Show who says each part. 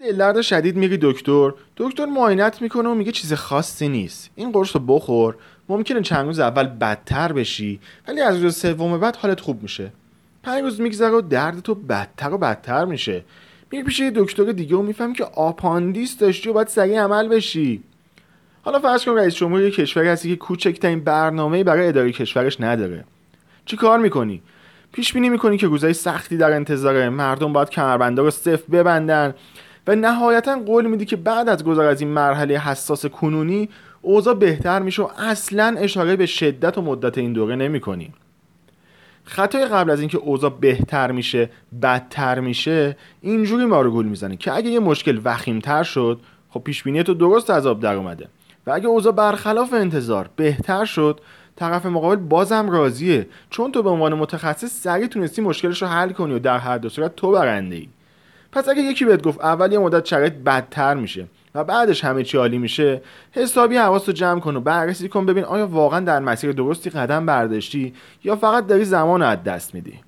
Speaker 1: دلدرد شدید میری دکتر. دکتر معاینت می‌کنه و میگه چیز خاصی نیست. این قرص رو بخور. ممکنه چند روز اول بدتر بشی ولی از روز سوم بعد حالت خوب میشه. پنج روز میگذره و درد تو بدتر و بدتر میشه. میری پیش یه دکتر دیگه و میفهم که آپاندیس داشتی و باید سریع عمل بشی. حالا فرض کن رئیس جمهور یه کشوری هستی که کوچکترین برنامه‌ای برای اداره کشورش نداره. چی کار می‌کنی؟ پیش بینی می‌کنی که روزای سختی در انتظاره. مردم باید کمربنده رو صفر ببندن. و نهایتا قول میدی که بعد از گذر از این مرحله حساس کنونی اوضاع بهتر میشه و اصلا اشاره به شدت و مدت این دوره نمی‌کنی. خطای قبل از اینکه اوضاع بهتر میشه بدتر میشه اینجوری ما رو گول می‌زنه که اگه یه مشکل وخیمتر شد خب پیش بینی تو درست از آب در اومده. و اگه اوضاع برخلاف انتظار بهتر شد طرف مقابل بازم راضیه. چون تو به عنوان متخصص سریع تونستی مشکلش رو حل کنی و در هر دو صورت تو برنده ای پس اگه یکی بهت گفت اول یه مدت شرایط بدتر میشه و بعدش همه چی عالی میشه حسابی حواستو جمع کن و بررسی کن ببین آیا واقعا در مسیر درستی قدم برداشتی یا فقط داری زمان رو از دست میدی.